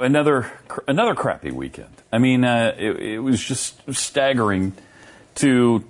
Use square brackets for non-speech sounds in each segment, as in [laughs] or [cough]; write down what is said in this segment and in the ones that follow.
another another crappy weekend. I mean, uh, it, it, was just staggering to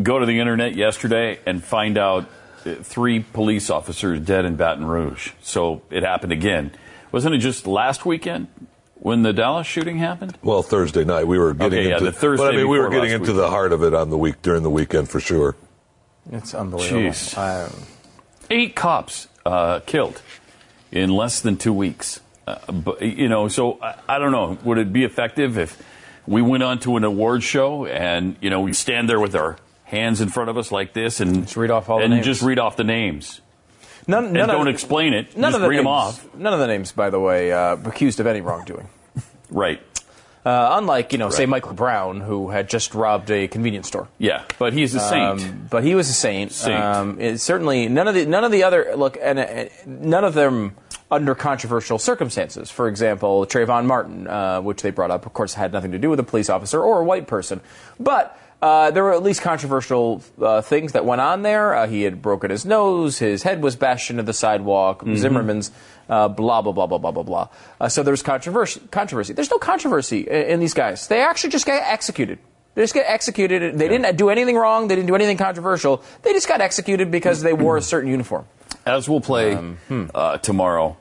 go to the internet yesterday and find out uh, three police officers dead in Baton Rouge. So it happened again. Wasn't it just last weekend when the Dallas shooting happened? Well, Thursday night we were getting okay, into. Yeah, the Thursday. But I mean, we were getting into weekend. the heart of it on the week during the weekend for sure. It's unbelievable. Jeez. Eight cops uh, killed in less than two weeks. Uh, but, you know, so I, I, don't know. Would it be effective if we went on to an award show and you know we stand there with our hands in front of us like this and just read off all and the names. just read off the names? None, and none don't of, explain it. None just of the read names, them off. None of the names, by the way, uh, accused of any wrongdoing. [laughs] right. Uh, unlike, you know, Right. say Michael Brown, who had just robbed a convenience store. Yeah, but he's a saint. Um, but he was a saint. Saint. Um, it, certainly, none of the none of the other look, and uh, none of them under controversial circumstances. For example, Trayvon Martin, uh, which they brought up, of course, had nothing to do with a police officer or a white person, but. Uh, there were at least controversial uh, things that went on there. Uh, he had broken his nose, his head was bashed into the sidewalk. Zimmerman's uh, blah blah blah blah blah blah blah. Uh, so there's controversy. Controversy. There's no controversy in, in these guys. They actually just get executed. They just get executed. They didn't do anything wrong. They didn't do anything controversial. They just got executed because they wore a [clears throat] certain uniform. As we'll play Um, hmm. uh, tomorrow,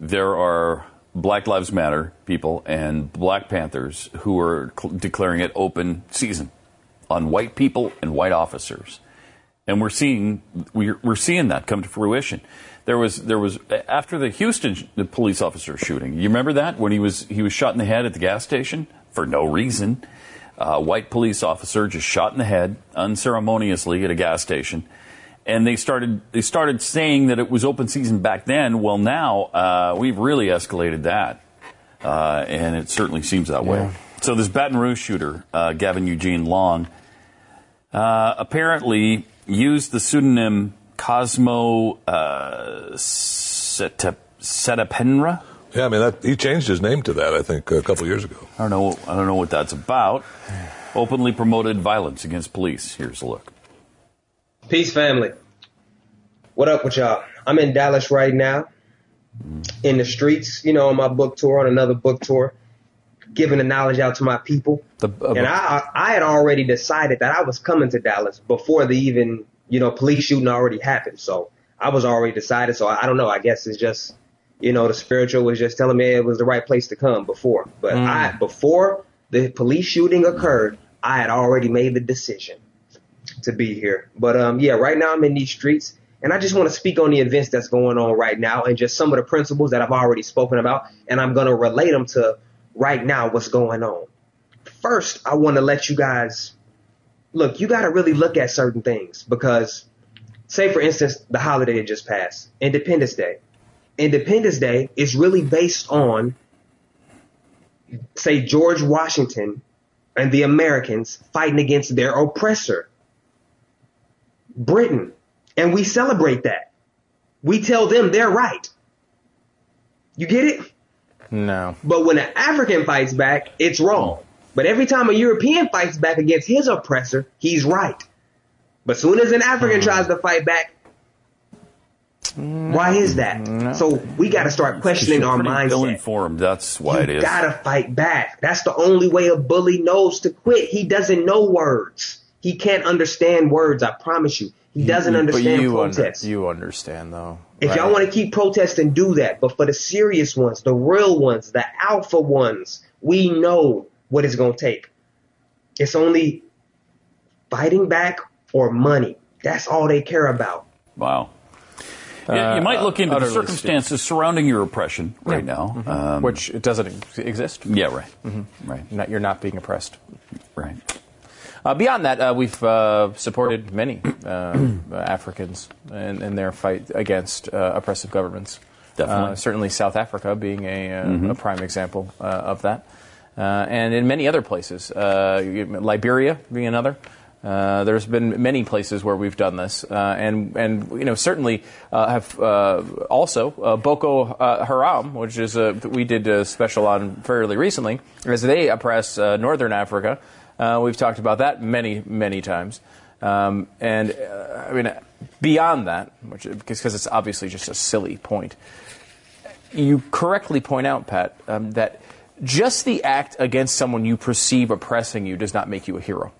there are Black Lives Matter people and Black Panthers who are cl- declaring it open season on white people and white officers, and we're seeing we're, we're seeing that come to fruition. There was there was after the Houston the police officer shooting. You remember that when he was he was shot in the head at the gas station for no reason. A white police officer just shot in the head unceremoniously at a gas station and they started they started saying that it was open season back then. Well, now uh, we've really escalated that, uh, and it certainly seems that way. So this Baton Rouge shooter, uh, Gavin Eugene Long, uh, apparently used the pseudonym Cosmo uh, Setepenra. Yeah, I mean, that, he changed his name to that, I think, a couple years ago. I don't know. I don't know what that's about. Openly promoted violence against police. Here's a look. Peace, family. What up with y'all? I'm in Dallas right now, in the streets, you know, on my book tour, on another book tour, giving the knowledge out to my people. The, uh, and I, I had already decided that I was coming to Dallas before the even, you know, police shooting already happened. So I was already decided. So I, I don't know. I guess it's just, you know, the spiritual was just telling me it was the right place to come before. But I, before the police shooting occurred, I had already made the decision to be here. But um, yeah, right now I'm in these streets, and I just want to speak on the events that's going on right now and just some of the principles that I've already spoken about, and I'm gonna relate them to right now what's going on. First, I want to let you guys look. You got to really look at certain things because, say for instance, the holiday that just passed, Independence Day. Independence Day is really based on, say, George Washington and the Americans fighting against their oppressor. Britain. And we celebrate that. We tell them they're right. You get it? no. But when an African fights back, it's wrong. But every time a European fights back against his oppressor, he's right. But as soon as an African mm. tries to fight back, why is that? Mm. So we got to start questioning our Pretty Ill-informed. That's why it You is. gotta fight back. That's the only way a bully knows to quit. He doesn't know words. He can't understand words. I promise you. He doesn't But understand you, under, protest. you understand, though. If right? y'all want to keep protesting, do that. But for the serious ones, the real ones, the alpha ones, we know what it's going to take. It's only fighting back or money. That's all they care about. Wow. Yeah, you uh, might look into the utterly circumstances surrounding your oppression right now. Mm-hmm. Um, Which it doesn't exist. yeah, right. Mm-hmm. Right. Not, you're not being oppressed. Right. Uh, beyond that, uh, we've uh, supported many uh, [clears throat] Africans in, in their fight against uh, oppressive governments. Definitely. Uh, certainly, South Africa being a, uh, a prime example uh, of that. Uh, and in many other places, uh, Liberia being another. Uh, there's been many places where we've done this, uh, and and you know certainly uh, have uh, also uh, Boko uh, Haram, which is a, we did a special on fairly recently, as they oppress uh, northern Africa. Uh, we've talked about that many many times, um, and uh, I mean beyond that, which because it's obviously just a silly point you correctly point out, Pat, um, that just the act against someone you perceive oppressing you does not make you a hero.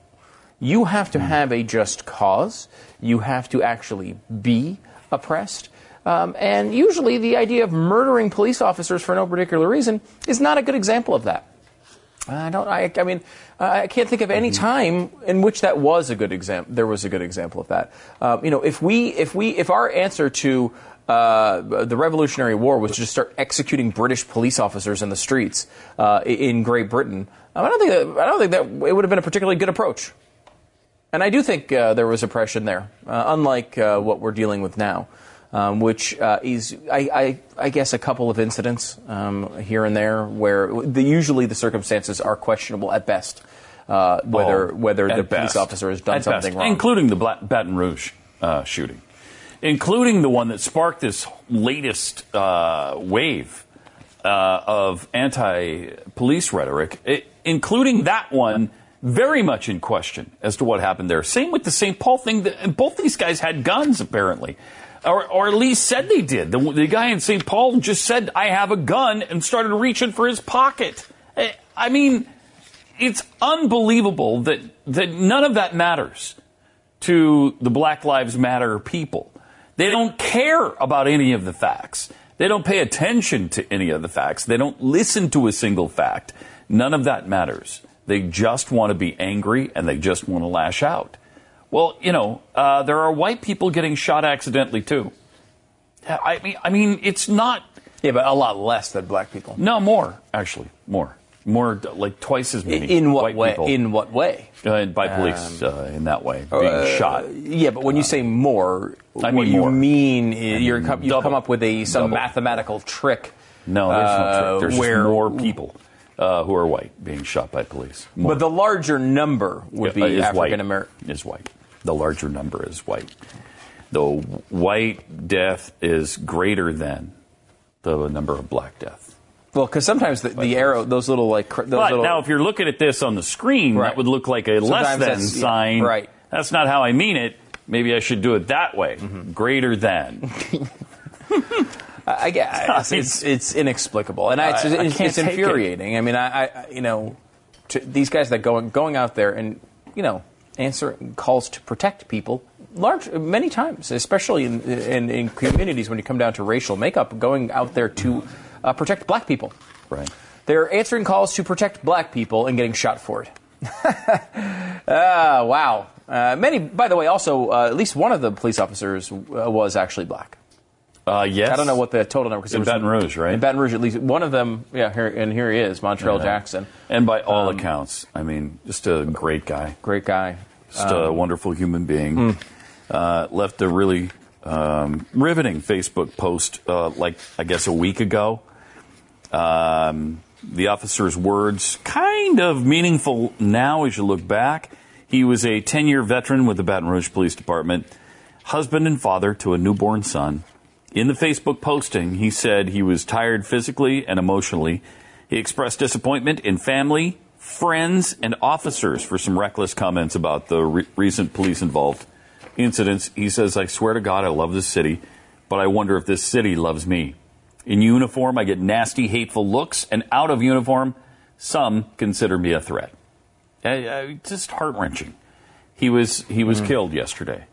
You have to have a just cause. You have to actually be oppressed. Um, and usually, the idea of murdering police officers for no particular reason is not a good example of that. I don't. I, I mean, I can't think of any time in which that was a good example. There was a good example of that. Uh, you know, if we, if we, if our answer to uh, the Revolutionary War was to just start executing British police officers in the streets uh, in Great Britain, I don't think that, I don't think that it would have been a particularly good approach. And I do think uh, there was oppression there, uh, unlike uh, what we're dealing with now, um, which uh, is, I, I, I guess, a couple of incidents um, here and there where the, usually the circumstances are questionable at best, uh, whether Oh, whether the best. police officer has done At something best. wrong. including the Bla- Baton Rouge uh, shooting, including the one that sparked this latest uh, wave uh, of anti-police rhetoric, i- including that one. Very much in question as to what happened there. Same with the St. Paul thing. That, and both these guys had guns, apparently, or, or at least said they did. The, the guy in St. Paul just said, "I have a gun," and started reaching for his pocket. I- I mean, it's unbelievable that that none of that matters to the Black Lives Matter people. They don't care about any of the facts. They don't pay attention to any of the facts. They don't listen to a single fact. None of that matters. They just want to be angry and they just want to lash out. Well, you know, uh, there are white people getting shot accidentally too. I mean, I mean, it's not. yeah, but a lot less than black people. No, more actually, more, more like twice as many. In what way? people. In what way? uh, by police uh, in that way, being shot. Yeah, but when you say more, I what mean you more. mean is you're com- you've come up with a some Double. mathematical trick. No, there's no uh, trick. There's where- more people uh, who are white being shot by police. More. But the larger number would Yeah, uh, be African. American. Is white. The larger number is white. The white death is greater than the number of black death. Well, because sometimes the, the arrow, those little like those But little. now, if you're looking at this on the screen, Right. that would look like a less than that's- yeah, sign. right. That's not how I mean it. Maybe I should do it that way. Mm-hmm. Greater than. [laughs] I, I guess it's it's inexplicable, and I, it's, I- I it's, can't it's take it. infuriating. I mean, I, I you know, to these guys that going going out there and you know answer calls to protect people. Large, many times, especially in, in, in communities when you come down to racial makeup, going out there to uh, protect black people. Right. They're answering calls to protect black people and getting shot for it. [laughs] Ah, wow. Uh, many, by the way, also, uh, at least one of the police officers uh, was actually black. Uh, yes. I don't know what the total number In Baton Rouge, right? In Baton Rouge, at least one of them. Yeah, here and here he is, Montrell Jackson. And by all Um, accounts, I mean, just a great guy. Great guy. Just a Um, wonderful human being. hmm. Uh, left a really um, riveting Facebook post, uh, like I guess a week ago. Um, the officer's words, kind of meaningful now as you look back. He was a 10 year veteran with the Baton Rouge Police Department, husband and father to a newborn son. In the Facebook posting, he said he was tired physically and emotionally. He expressed disappointment in family, friends, and officers for some reckless comments about the re- recent police involved incidents. He says, I swear to God, I love this city, but I wonder if this city loves me. In uniform, I get nasty, hateful looks, and out of uniform, some consider me a threat. Uh, uh, just heart wrenching. He was he was killed yesterday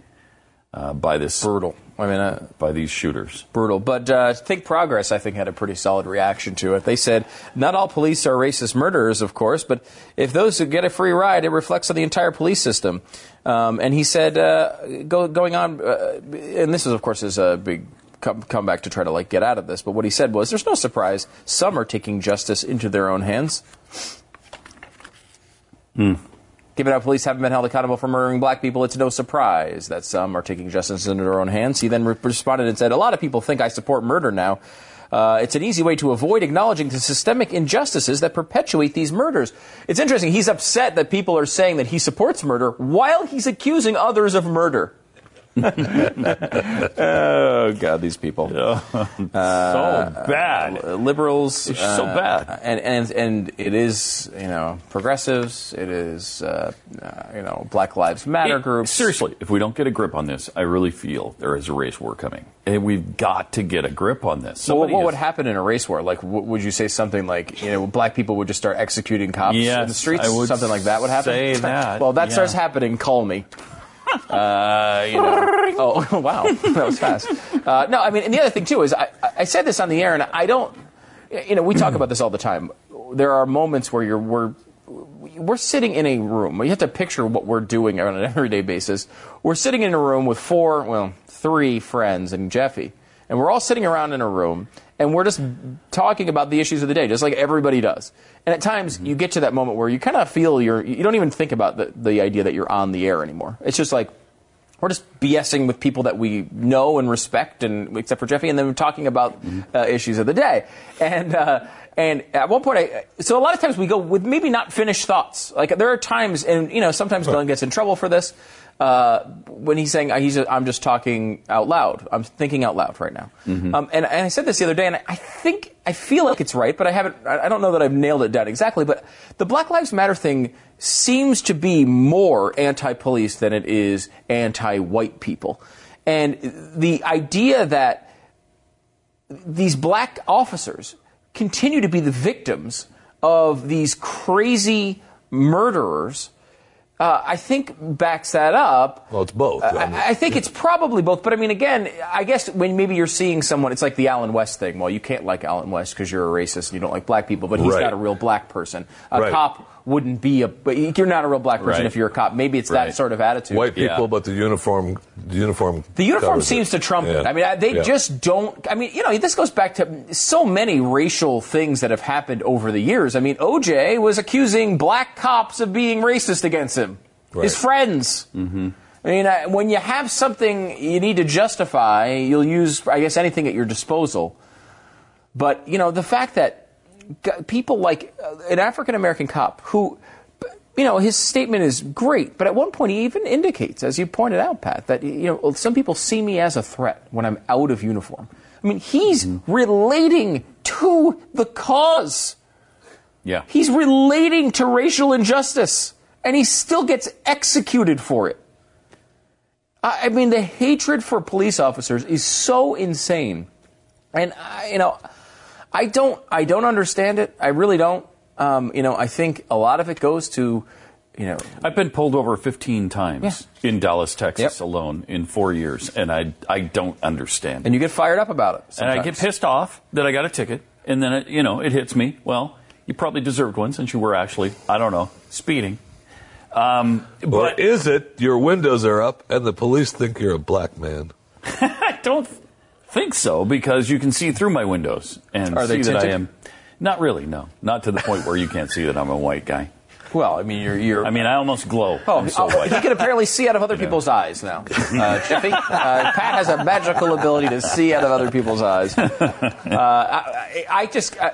uh, by this brutal. I mean, uh, by these shooters. brutal. But uh, Think Progress, I think, had a pretty solid reaction to it. They said, not all police are racist murderers, of course, but if those who get a free ride, it reflects on the entire police system. Um, and he said, uh, go, going on, uh, and this is, of course, is a big come, comeback to try to like get out of this. But what he said was, there's no surprise. Some are taking justice into their own hands. Given how police haven't been held accountable for murdering black people, it's no surprise that some are taking justice into their own hands. He then re- responded and said, A lot of people think I support murder now. Uh, it's an easy way to avoid acknowledging the systemic injustices that perpetuate these murders. It's interesting. He's upset that people are saying that he supports murder while he's accusing others of murder. Oh God, these people. [laughs] so bad. Uh, liberals. It's so uh, bad. And, and, and it is, you know, progressives. It is, uh, uh, you know, Black Lives Matter It- groups. Seriously, if we don't get a grip on this, I really feel there is a race war coming, and we've got to get a grip on this. Well, what would happen in a race war? Like, w- would you say something like, you know, black people would just start executing cops in the streets? Something like that would happen? say [laughs] that, well, that yeah. starts happening. Call me. [laughs] Uh, you know. [laughs] oh, [laughs] wow. That was fast. Uh, no, I mean, and the other thing, too, is I, I said this on the air, and I don't, you know, we talk about this all the time. There are moments where you're, we're, we're sitting in a room. You have to picture what we're doing on an everyday basis. We're sitting in a room with four, well, three friends and Jeffy, and we're all sitting around in a room, and we're just talking about the issues of the day, just like everybody does. And at times, you get to that moment where you kind of feel you're, you don't even think about the, the idea that you're on the air anymore. It's just like, we're just BSing with people that we know and respect, and except for Jeffy, and then we're talking about uh, issues of the day. And uh, and at one point, I, so a lot of times we go with maybe not finished thoughts. Like there are times, and you know, sometimes Glenn gets in trouble for this uh, when he's saying uh, he's I'm just talking out loud. I'm thinking out loud right now. Um, and, and I said this the other day, and I, think I feel like it's right, but I haven't. I I don't know that I've nailed it down exactly. But the Black Lives Matter thing seems to be more anti-police than it is anti-white people, and the idea that these black officers continue to be the victims of these crazy murderers, uh, I think backs that up. Well, it's both. I mean, I, think it's probably both, but I mean, again, I guess when maybe you're seeing someone, it's like the Allen West thing. Well, you can't like Allen West because you're a racist and you don't like black people, but he's Right. not a real black person. A Right. cop wouldn't be a, but you're not a real black person Right. if you're a cop. Maybe it's Right. that sort of attitude. White people, Yeah. but the uniform, the uniform. The uniform seems it. to trump it. I mean, they Yeah. just don't. I mean, you know, this goes back to so many racial things that have happened over the years. I mean, OJ was accusing black cops of being racist against him, his friends. Mm-hmm. I mean, when you have something you need to justify, you'll use, I guess, anything at your disposal. But you know, the fact that g- people like uh, an African American cop who, you know, his statement is great, but at one point he even indicates, as you pointed out, Pat, that you know some people see me as a threat when I'm out of uniform. I mean, he's relating to the cause. Yeah. He's relating to racial injustice, and he still gets executed for it. I I mean, the hatred for police officers is so insane, and I, you know, I don't, I don't understand it. I really don't. Um, you know, I think a lot of it goes to, you know, I've been pulled over 15 times in Dallas, Texas Yep. alone in four years, and I, I don't understand. and you get fired up about it. and I get pissed off that I got a ticket, and then it, you know it hits me. Well, you probably deserved one since you were actually I don't know speeding. Um, Or but is it your windows are up and the police think you're a black man? [laughs] I don't think so because you can see through my windows and Are see that I am. Not really, no. Not to the point where you can't see that I'm a white guy. Well, I mean, you're, you're. I mean, I almost glow. Oh, I'm so oh, white. he can apparently see out of other people's eyes now. Uh, Jeffy, uh, Pat has a magical ability to see out of other people's eyes. Uh, I, I just, I,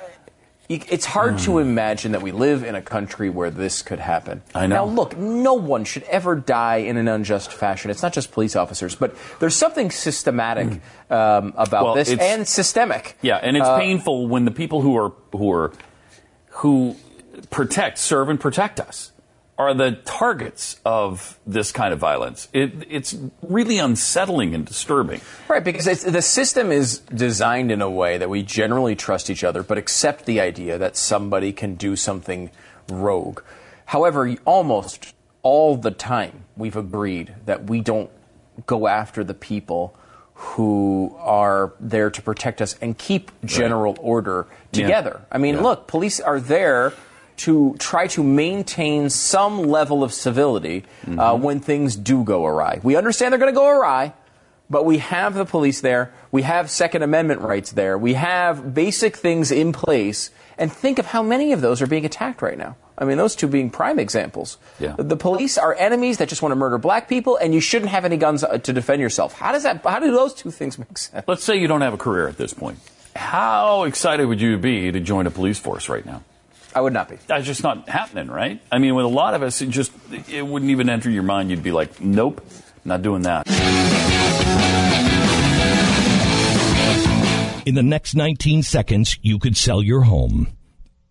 it's hard to imagine that we live in a country where this could happen. I know. Now, look, no one should ever die in an unjust fashion. It's not just police officers, but there's something systematic um, about Well, this and systemic. Yeah, and it's Uh, painful when the people who are who are who protect, serve, and protect us are the targets of this kind of violence. It, it's really unsettling and disturbing. Right, because it's, the system is designed in a way that we generally trust each other, but accept the idea that somebody can do something rogue. However, almost all the time, we've agreed that we don't go after the people who are there to protect us and keep general order Yeah. together. I mean, Yeah. look, police are there to try to maintain some level of civility uh, Mm-hmm. when things do go awry. We understand they're going to go awry, but we have the police there. We have Second Amendment rights there. We have basic things in place. And think of how many of those are being attacked right now. I mean, those two being prime examples. Yeah. The police are enemies that just want to murder black people, and you shouldn't have any guns uh, to defend yourself. How does that? How do those two things make sense? Let's say you don't have a career at this point. How excited would you be to join a police force right now? I would not be. That's just not happening, right? I mean, with a lot of us, it just it wouldn't even enter your mind. You'd be like, nope, not doing that. In the next 19 seconds, you could sell your home.